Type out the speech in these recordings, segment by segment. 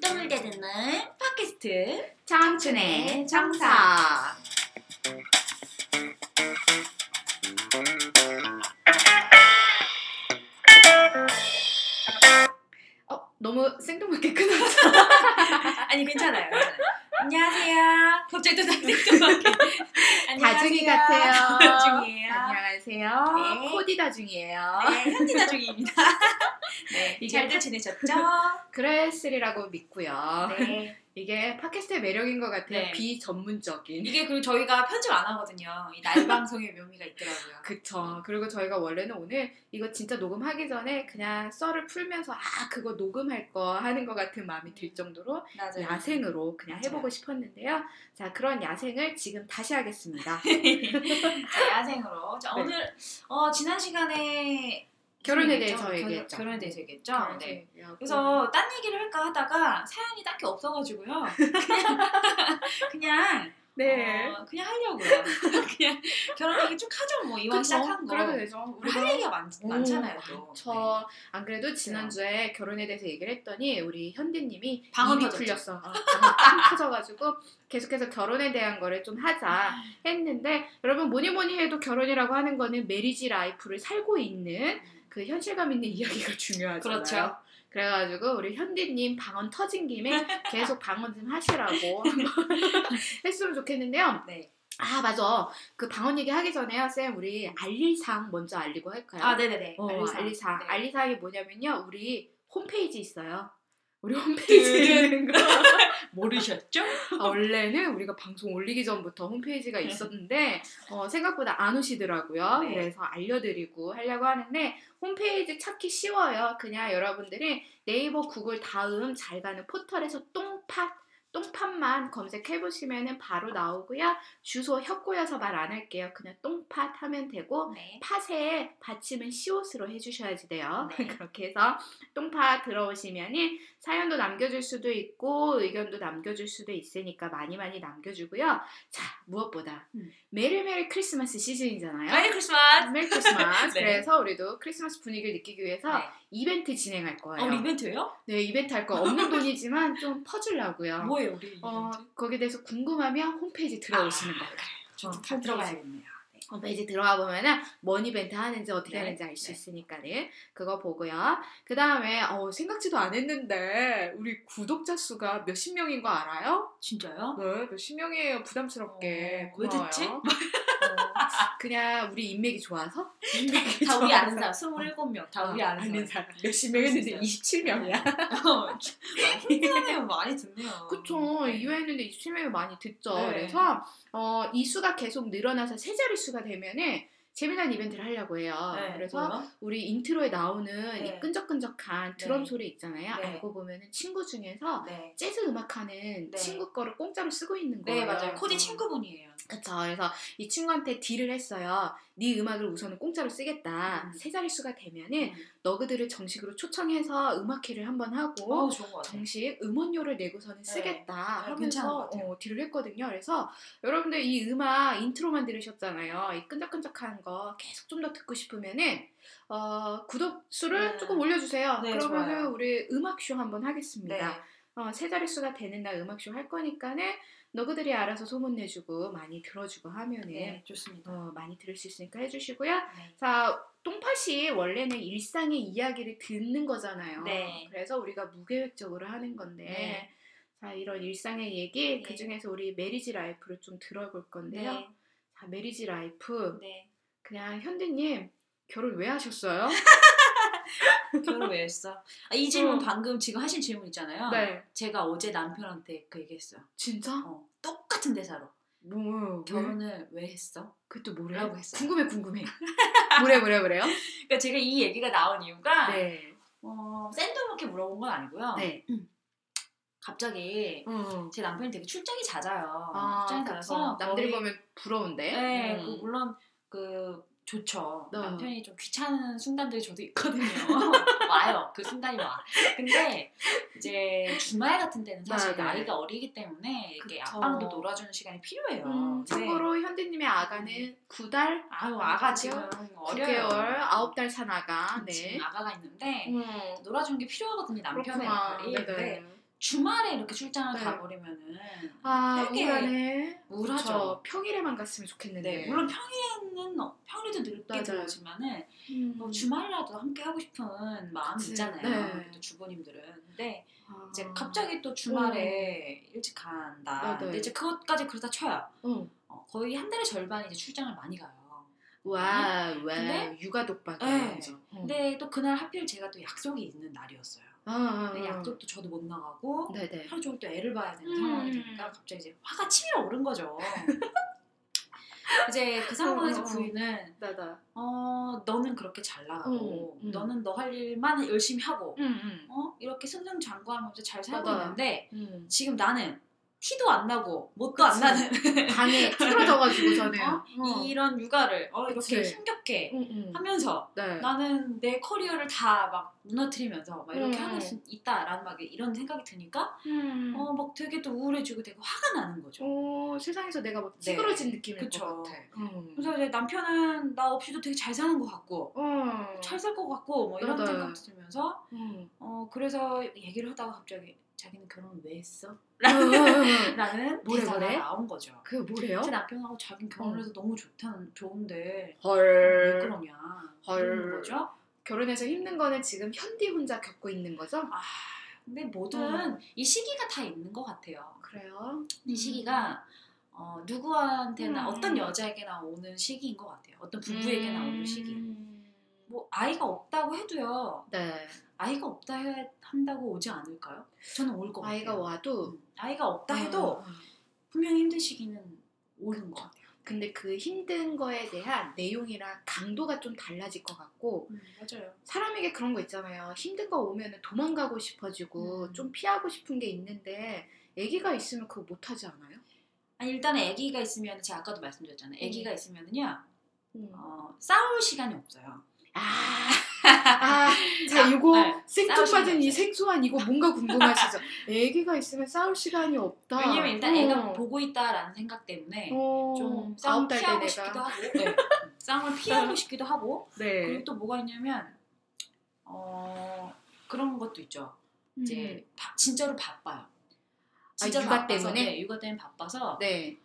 똥을 대드는 팟캐스트 청춘의 청사. 다중이에요. 안녕하세요. 네. 코디 다중이에요. 네, 현지 다중입니다. 네, 이게 잘들 팟- 지내셨죠? 그랬으리라고 믿고요. 네. 이게 팟캐스트의 매력인 것 같아요. 네. 비전문적인. 이게 그리고 저희가 편집 안 하거든요. 이 날방송의 묘미가 있더라고요. 그쵸. 그리고 저희가 원래는 오늘 이거 진짜 녹음하기 전에 그냥 썰을 풀면서 아 그거 녹음할 거 하는 것 같은 마음이 들 정도로 맞아요. 야생으로 그냥 맞아요. 해보고 싶었는데요. 자 그런 야생을 지금 다시 하겠습니다. 자, 야생으로. 자, 네. 오늘 어, 지난 시간에 결혼에 대해서 얘기했죠? 결혼에 대해서 얘기했죠. 네. 그래서 그래서 딴 얘기를 할까 하다가 사연이 딱히 없어가지고요. 그냥 그냥 네. 어, 그냥 하려고요. 그냥 결혼 얘기 쭉 하죠. 뭐 이왕? 시작한 거. 그래도 되죠. 우리 할 얘기가 많, 오, 많잖아요. 또. 저 안 그래도 지난주에 결혼에 대해서 얘기를 했더니 우리 현디님이 방언 입이 터졌죠. 풀렸어. 어, 방언 딱 터져가지고 계속해서 결혼에 대한 거를 좀 하자 했는데 여러분 뭐니 뭐니 해도 결혼이라고 하는 거는 marriage life를 살고 있는 그 현실감 있는 이야기가 중요하잖아요. 그렇죠. 그래가지고 우리 현디님 방언 터진 김에 계속 방언 좀 하시라고 했으면 좋겠는데요. 네. 아 맞아. 그 방언 얘기 하기 전에요, 쌤 우리 알릴사항 먼저 알리고 할까요? 아, 네네네. 어, 알리사. 알리사항. 네. 알리사항이 뭐냐면요, 우리 홈페이지 있어요. 우리 홈페이지 있는 거. 모르셨죠? 아, 원래는 우리가 방송 올리기 전부터 홈페이지가 있었는데 어, 생각보다 안 오시더라고요. 네. 그래서 알려드리고 하려고 하는데 홈페이지 찾기 쉬워요. 그냥 여러분들이 네이버, 구글 다음 잘 가는 포털에서 똥팟 똥팟만 검색해 보시면은 바로 나오고요. 주소 혀꼬여서 말 안 할게요. 그냥 똥팟 하면 되고 네. 팟에 받침은 시옷으로 해주셔야지 돼요. 네. 그렇게 해서 똥팟 들어오시면은 사연도 남겨줄 수도 있고 의견도 남겨줄 수도 있으니까 많이 많이 남겨주고요. 자 무엇보다 음. 메리 크리스마스 시즌이잖아요. 메리 크리스마스! 메리 크리스마스. 네. 그래서 우리도 크리스마스 분위기를 느끼기 위해서 네. 이벤트 진행할 거예요. 어, 이벤트예요? 네 이벤트 할 거 없는 돈이지만 좀 퍼주려고요. 뭐예요, 우리 이벤트? 어, 거기에 대해서 궁금하면 홈페이지 들어오시는 아, 거예요. 좀 홈페이지. 들어가야겠네요. 홈페이지 들어가 보면은 뭔 이벤트 하는지 어떻게 네, 하는지 알수 네. 있으니까는 그거 보고요. 그 다음에 어, 생각지도 않았는데 우리 구독자 수가 몇십 명인 거 알아요? 진짜요? 네, 몇십 명이에요. 부담스럽게. 어, 왜. 듣지? 어, 그냥 우리 인맥이 좋아서? 인맥이 다 우리 아는. 사람 27명 다 우리 어, 아는 사람. 몇십 명 했는데 진짜. 27명이야. 어, 많이 듣네요 그쵸. 네. 2회 했는데 27명이 많이 듣죠. 네. 그래서 어, 이 수가 계속 늘어나서 세 자리 수가 되면은 재미난 이벤트를 하려고 해요. 네, 그래서 뭐요? 우리 intro에 나오는 네. 이 끈적끈적한 드럼 네. 소리 있잖아요. 네. 알고 보면은 친구 중에서 네. 재즈 음악하는 네. 친구 거를 공짜로 쓰고 있는 거예요. 네 맞아요 코디 어. 친구분이에요 그쵸. 그래서 이 친구한테 deal을 했어요. 네 음악을 우선은 공짜로 쓰겠다. 음. 세 자리 수가 되면은 음. 너그들을 정식으로 초청해서 음악회를 한번 하고 어 정식 음원료를 내고서는 쓰겠다 네, 괜찮은 것 하면서 같아요. 어, deal을 했거든요. 그래서 여러분들 이 음악 인트로만 들으셨잖아요. 이 끈적끈적한 거 계속 좀 더 듣고 싶으면은 어, 구독 수를 네. 조금 올려주세요. 네, 그러면은 좋아요. 우리 음악쇼 한번 하겠습니다. 네. 어, 세 자릿수가 되는 날 음악쇼 할 거니까는 너그들이 알아서 소문 내주고 많이 들어주고 하면은 네 좋습니다 어, 많이 들을 수 있으니까 해주시고요. 네. 자, 똥팥이 원래는 일상의 이야기를 듣는 거잖아요. 네. 그래서 우리가 무계획적으로 하는 건데, 네. 자, 이런 일상의 얘기, 네. 그 중에서 우리 marriage life를 좀 들어볼 건데요. 네. 자, marriage life. 네. 그냥 현디님, 결혼 왜 하셨어요? 결혼 왜 했어? 아, 이 질문 어. 방금 지금 하신 질문 있잖아요. 네. 제가 어제 남편한테 그 얘기했어요. 진짜? 어, 똑같은 대사로. 뭐, 왜? 결혼을 왜 했어? 그것도 뭐래요? 라고 했어요. 궁금해, 궁금해. 뭐래, 뭐래, 뭐래요? 그러니까 제가 이 얘기가 나온 이유가 네. 어, 샌드먹게 물어본 건 아니고요. 네. 갑자기 어. 제 남편이 되게 출장이 잦아요. 아, 출장이. 잦아서 남들이 거의- 보면 부러운데. 네, 음. 그 물론 그 좋죠. 네. 남편이 좀 귀찮은 순간들이 저도 있거든요. 와요. 그 순간이 와. 근데 이제 주말 같은 때는 사실 네, 네. 나이가 어리기 때문에 이게 그쵸. 아빠랑도 놀아주는 시간이 필요해요. 음, 근데 참고로 현디님의 아가는 9달 아유 아가 그죠? 지금 어려요. 9개월, 9달 사나가. 네. 지금 아가가 있는데 음. 놀아주는 게 필요하거든요 남편의. 역할이. 네네. 근데 주말에 이렇게 출장을 네. 가버리면은 아, 되게 우울하네. 우울하죠. 평일에만 갔으면 좋겠는데. 네, 물론 평일에는 어- 평일에도 늦게. 들어오지만은 음. 뭐 주말이라도 함께 하고 싶은 마음이 그치. 있잖아요. 네. 아무래도 주부님들은. 근데 아. 이제 갑자기 또 주말에 일찍 간다. 네네. 근데 이제 그것까지 그러다 쳐요. 어. 어, 거의 한 달의 절반이 이제 출장을 많이 가요. 와, 와, 근데- 육아 독박이야. 네. 근데 또 그날 하필 제가 또 약속이 있는 날이었어요. 아, 아, 근데 아. 약속도 저도 못 나가고 네네. 하루 종일 또 애를 봐야 되는 음. 상황이 되니까 갑자기 이제 화가 치밀어 오른 거죠. 이제 그 상황에서 어, 어, 어. 부인은 나다. 어 너는 그렇게 잘 나가고 음, 음. 너는 너 할 일만 열심히 하고 응, 응. 어 이렇게 승승장구하면서 잘 살고 맞아. 있는데 응. 지금 나는 티도 안 나고 못도 안 그치. 나는 방에 틀어져가지고 저는. 어? 이런 육아를 어, 이렇게 그치. 힘겹게 응, 응. 하면서 네. 나는 내 커리어를 다 막 무너뜨리면서 막 이렇게 음. 하고 있- 있다라는 막 이런 생각이 드니까 음. 어 막 되게 또 우울해지고 되게 화가 나는 거죠. 어, 세상에서 내가 막 네. 찌그러진 느낌일 그쵸. 것 같아. 음. 그래서 이제 남편은 나 없이도 되게 잘 사는 것 같고 어. 잘살 것 같고 뭐 이런 네, 네. 생각도 들면서 음. 어 그래서 얘기를 하다가 갑자기 자기는 결혼 왜 했어? 어, 라는 뭐래, 대사가 뭐래? 나온 거죠. 그게 뭐래요? 제 남편하고 자기는 결혼해서 너무 좋다는 좋은데 왜 헐. 그러냐 헐. 거죠. 결혼해서 힘든 거는 지금 현디 혼자 겪고 있는 거죠? 아 근데 뭐든 음. 이 시기가 다 있는 것 같아요. 그래요. 이 시기가 어, 누구한테나 음. 어떤 여자에게나 오는 시기인 것 같아요. 어떤 부부에게나 오는 시기. 음. 뭐 아이가 없다고 해도요. 네. 아이가 없다 해, 한다고 오지 않을까요? 저는 올 것 같아요. 아이가 와도 음, 아이가 없다 해도 어. 분명히 힘든 시기는 오는 것 같아요. 근데 그 힘든 거에 대한 내용이랑 강도가 좀 달라질 것 같고 음, 맞아요. 사람에게 그런 거 있잖아요. 힘든 거 오면 도망가고 싶어지고 음. 좀 피하고 싶은 게 있는데 아기가 있으면 그거 못 하지 않아요? 아니, 일단은 아기가 있으면 제가 아까도 말씀드렸잖아요. 아기가 있으면은요 음. 어, 싸울 시간이 없어요. 아, 아, 자, 이거 네, 생뚱 빠진 이. 생소한 이거 뭔가 궁금하시죠? 아기가 있으면 싸울 시간이 없다. 왜냐면 일단 어. 애가 보고 있다라는 생각 때문에 어, 좀 싸움 피하고. 싶기도 하고 네. 싸움을 피하고 싶기도 하고 네. 그리고 또 뭐가 있냐면 어 그런 것도 있죠. 이제 바- 진짜로 바빠요. 진짜 음. 육아 바빠서, 때문에? 네, 육아 때문에 바빠서 네.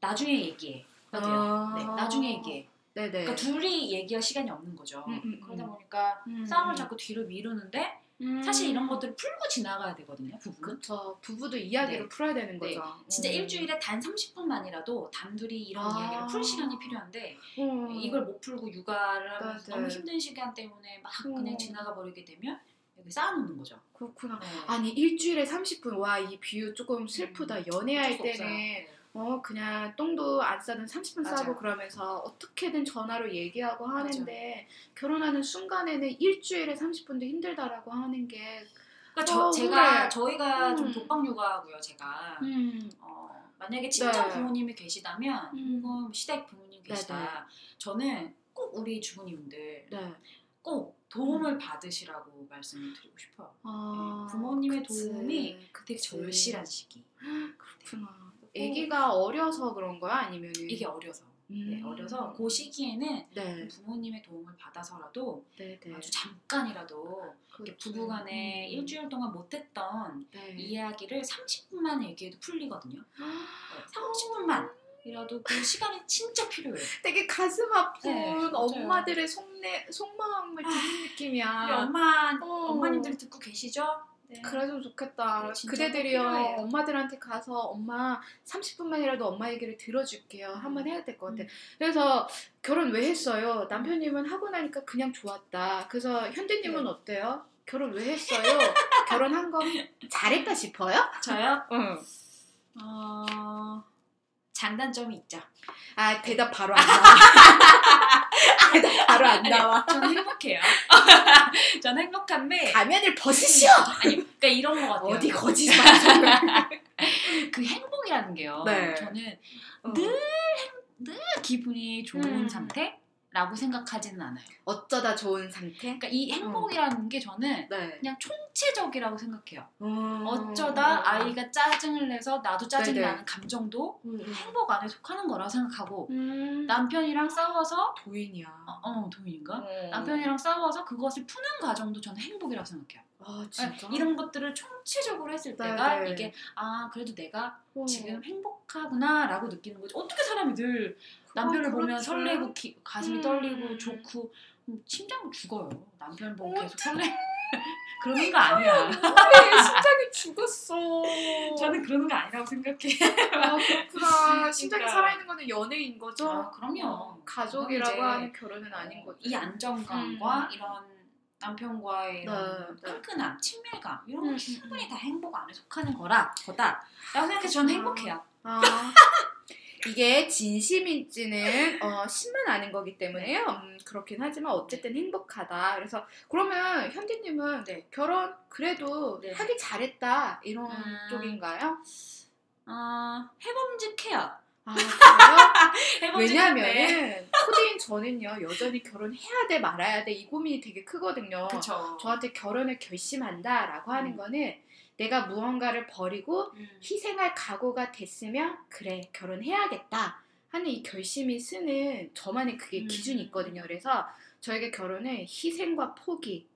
나중에 얘기해. 아. 네, 나중에 얘기해. 네네. 그러니까 둘이 얘기할 시간이 없는 거죠. 음, 음, 그러다 음. 보니까 음, 싸움을 음. 자꾸 뒤로 미루는데 음. 사실 이런 것들을 풀고 지나가야 되거든요. 부부는. 그쵸. 부부도 이야기를 네. 풀어야 되는 네. 거죠. 진짜 음. 일주일에 단 30분만이라도 단둘이 이런 아. 이야기를 풀 시간이 필요한데 음. 이걸 못 풀고 육아를 하면서 네, 너무 네. 힘든 시간 때문에 막 음. 그냥 지나가 버리게 되면 여기 쌓아놓는 거죠. 그렇구나. 네. 아니 일주일에 30분 와 이 비유 조금 슬프다. 음, 연애할 때는 없 어 그냥 똥도 안 싸든 30분 맞아요. 싸고 그러면서 어떻게든 전화로 얘기하고 하는데 결혼하는 순간에는 일주일에 30분도 힘들다라고 하는 게 그러니까 저, 어, 제가 그래. 저희가 좀 음. 독박 육아고요. 제가 음. 어, 만약에 친정 네. 부모님이 계시다면 음. 혹은 시댁 부모님 계시다. 네, 저는 꼭 우리 주부님들 네. 꼭 도움을 받으시라고 말씀을 드리고 싶어요. 아, 네, 부모님의 그치. 도움이 되게 그치. 절실한 시기. 그렇구나. 아기가 어려서 그런 거야 아니면 이게 어려서. 네, 음. 어려서 그 시기에는 네. 부모님의 도움을 받아서라도 네, 네. 아주 잠깐이라도 그렇죠. 부부간에 음. 일주일 동안 못했던 네. 이야기를 30분만 얘기해도 풀리거든요. 네, 30분만 이라도 그 시간이 진짜 필요해요. 되게 가슴 아픈 네. 엄마들의 속내 속마음을 듣는 우리 느낌이야. 엄마 어. 엄마님들 듣고 계시죠? 네. 그랬으면 좋겠다. 네, 그대들이요. 엄마들한테 가서 엄마 30분만이라도 엄마 얘기를 들어줄게요. 한번 해야 될 것 같아. 음. 그래서 결혼 왜 했어요? 남편님은 하고 나니까 그냥 좋았다. 그래서 현대님은 네. 어때요? 결혼 왜 했어요? 결혼한 거 잘했다 싶어요? 저요? 응. 어... 장단점이 있죠. 아 대답 바로 안 나와. 대답 바로 안 나와. 저는 행복해요. 저는 행복한데 가면을 벗으시오. 아니 그러니까 이런 거 같아요. 어디 거짓말을. 그 행복이라는 게요. 네. 저는 어. 늘, 늘 기분이 좋은 음. 상태? 라고 생각하지는 않아요. 어쩌다 좋은 상태? 그러니까 이 행복이라는 게 저는 네. 그냥 총체적이라고 생각해요. 음. 어쩌다 아이가 짜증을 내서 나도 짜증이 네네. 나는 감정도 음, 음. 행복 안에 속하는 거라 생각하고 음. 남편이랑 싸워서 도인이야. 어, 어 도인인가? 어. 남편이랑 싸워서 그것을 푸는 과정도 저는 행복이라고 생각해요. 아 그러니까 이런 것들을 총체적으로 했을 네, 때가 네. 이게 아 그래도 내가 어. 지금 행복하구나라고 느끼는 거지. 어떻게 사람이 늘 남편을 보면 그렇죠. 설레고 기- 가슴이 음. 떨리고 좋고 음, 심장 죽어요. 남편 보고 계속 설레. 그러는 거 아니야. 왜 심장이 죽었어. 저는 그러는 거 아니라고 생각해. 아 그렇구나. 심장이 그러니까. 살아있는 거는 연애인 거죠? 아, 그럼요. 어, 가족이라고 하는 결혼은 아닌 거죠. 이 안정감과 이런 남편과의 네, 네. 끈끈함, 친밀감 이런 음, 건 음, 충분히 다 행복 안에 속하는 거라 거다. 라고 생각해서 저는. 행복해요. 아, 이게 진심인지는 어, 신만 아는 거기 때문에요. 음, 그렇긴 하지만 어쨌든 행복하다. 그래서 그러면 현디님은 네. 결혼 그래도 네. 하기 잘했다 이런 음. 쪽인가요? 어, 해봄직해요. 아. 왜냐면은 코디인 저는요 여전히 결혼해야 돼 말아야 돼 이 고민이 되게 크거든요. 그쵸. 저한테 결혼을 결심한다라고 하는 음. 거는 내가 무언가를 버리고 음. 희생할 각오가 됐으면 그래 결혼해야겠다 하는 이 결심이 쓰는 저만의 그게 음. 기준이 있거든요. 그래서 저에게 결혼은 희생과 포기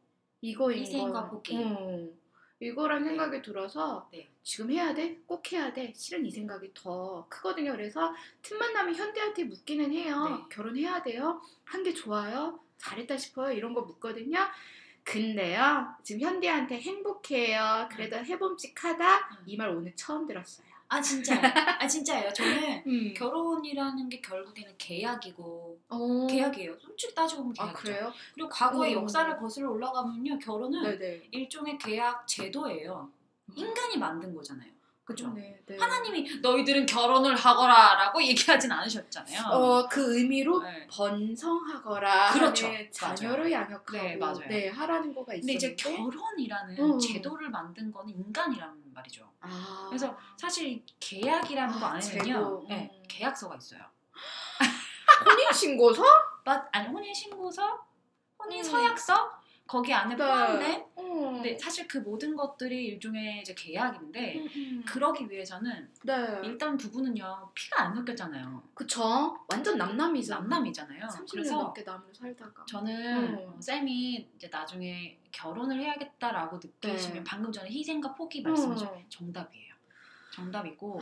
이거인 희생과 거. 포기. 음. 이거란 생각이 들어서 네. 지금 해야 돼? 꼭 해야 돼? 실은 이 생각이 더 크거든요. 그래서 틈만 나면 현대한테 묻기는 해요. 네. 결혼해야 돼요? 한 게 좋아요? 잘했다 싶어요? 이런 거 묻거든요. 근데요, 지금 현대한테 행복해요. 그래도 해봄직하다. 음. 이말 오늘 처음 들었어요. 아 진짜요. 아 진짜예요. 저는 음. 결혼이라는 게 결국에는 계약이고 어. 계약이에요. 솔직히 따지고 보면 아 계약이죠. 그래요? 그리고 과거의 음. 역사를 거슬러 올라가면요, 결혼은 네네. 일종의 계약 제도예요. 인간이 만든 거잖아요. 그죠? 네, 네. 하나님이 너희들은 결혼을 하거라라고 얘기하진 않으셨잖아요. 어, 그 의미로 네. 번성하거라. 그렇죠. 하는 자녀를 양육하고 네, 맞아요. 네, 하라는 거가 근데 있었는데. 이제 결혼이라는 음. 제도를 만든 거는 인간이란 말이죠. 아. 그래서 사실 계약이라는 거 아, 안에는요, 제도. 네, 음. 계약서가 있어요. 혼인 신고서? 맞 아니 혼인 신고서, 혼인 음. 서약서 거기 안에 포함된. 어. 근데 사실 그 모든 것들이 일종의 이제 계약인데 음, 음. 그러기 위해서는 네. 일단 부부는요 피가 안 섞였잖아요. 그쵸. 완전 남남이잖아. 남남이잖아요. 30년 그래서 넘게 남으로 살다가. 저는 음. 어, 쌤이 이제 나중에 결혼을 해야겠다라고 느끼시면 네. 방금 전에 희생과 포기 말씀하신 음. 정답이에요. 정답이고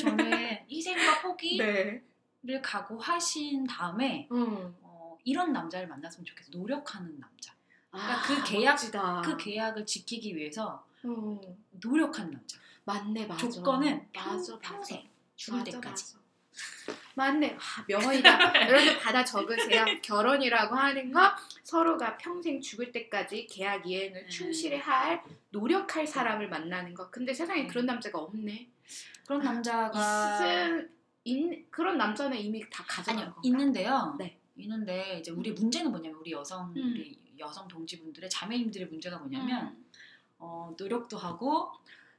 저는 희생과 포기를 네. 각오하신 다음에 음. 어, 이런 남자를 만났으면 좋겠어. 노력하는 남자. 아, 그 계약- 멋지다. 그 계약을 지키기 위해서 음. 노력하는 남자. 맞네, 맞아. 조건은 평, 맞아, 맞아. 평생 죽을 맞아, 때까지. 맞아. 맞네. 아, 명언이다. 여러분 받아 적으세요. 결혼이라고 하는 거 서로가 평생 죽을 때까지 계약 이행을 음. 충실히 할 노력할 사람을 만나는 거. 근데 세상에 음. 그런 남자가 없네. 그런 남자가 있은 있, 그런 남자는 이미 다 가져간 아니요 건가? 있는데요. 네. 있는데 이제 우리 문제는 뭐냐면 우리 여성 음. 우리 여성 동지분들의 자매님들의 문제가 뭐냐면 음. 어, 노력도 하고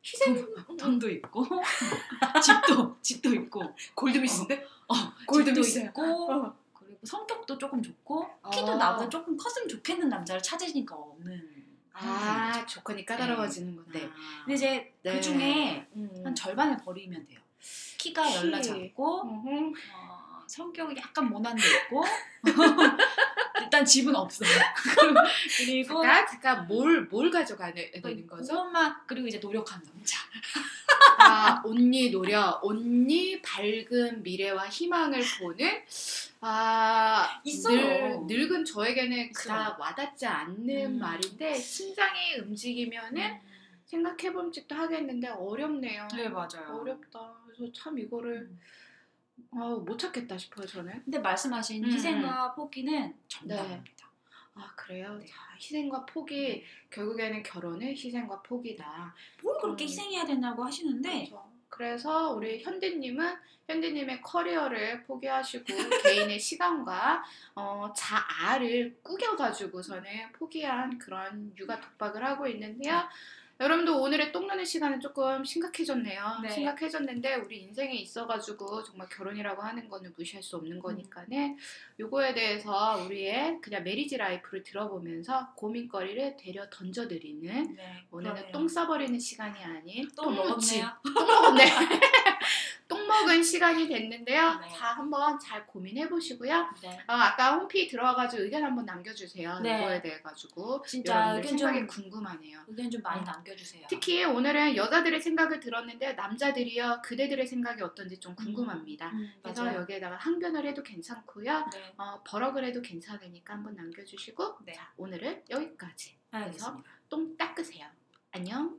희생 돈 도 있고 집도 집도 있고 골드미스인데? 어, 골드미스야. 집도 있고 어. 그리고 성격도 조금 좋고 키도 아. 나보다 조금 컸으면 좋겠는 남자를 찾으니까 없는 아. 조건이 까다로워지는구나. 네. 근데 이제 네. 그 중에 음. 한 절반을 버리면 돼요. 키가 키. 열나 작고. 어, 성격이 약간 모난데 있고 일단 집은 없어요. 그리고 잠깐 잠깐 뭘뭘 가져가야 되는 거죠? 그것만 그리고 이제 노력하는 남자. 아, 온니 노력, 온니 밝은 미래와 희망을 보는 아 있어요. 늙, 늙은 저에게는. 그닥 와닿지 않는 음. 말인데 심장이 움직이면은 생각해봄직도 하겠는데 어렵네요. 네 맞아요. 어렵다. 그래서 참 이거를 아, 못 찾겠다 싶어요 저는. 근데 말씀하신 음. 희생과 포기는 정답입니다. 아 그래요. 네. 자, 희생과 포기 결국에는 결혼은 희생과 포기다. 뭘 그렇게 음. 희생해야 되냐고 하시는데 그렇죠. 그래서 우리 현디님은 현디님의 커리어를 포기하시고 개인의 시간과 어, 자아를 꾸겨가지고서는 포기한 그런 육아 독박을 하고 있는데요. 여러분도 오늘의 똥 누는 시간은 조금 심각해졌네요. 네. 심각해졌는데 우리 인생에 있어가지고 정말 결혼이라고 하는 거는 무시할 수 없는 거니까는 요거에 대해서 우리의 그냥 marriage life를 들어보면서 고민거리를 되려 던져드리는 네, 오늘은 그러네요. 똥 싸버리는 시간이 아닌 똥 먹었네요. 똥 먹었네. 똥 먹은 시간이 됐는데요. 네. 자, 한번 잘 고민해 보시고요. 네. 어, 아까 홈피 들어와가지고 의견 한번 남겨주세요. 네. 이거에 대해 가지고 진짜 의견 생각이 좀- 궁금하네요. 의견 좀 많이 어. 남겨주세요. 특히 오늘은 여자들의 생각을 들었는데 남자들이요 그대들의 생각이 어떤지 좀 궁금합니다. 음, 그래서 맞아요. 여기에다가 항변을 해도 괜찮고요. 네, 어, 버럭을 해도 괜찮으니까 한번 남겨주시고 네. 자 오늘은 여기까지. 알겠습니다. 똥 닦으세요. 안녕.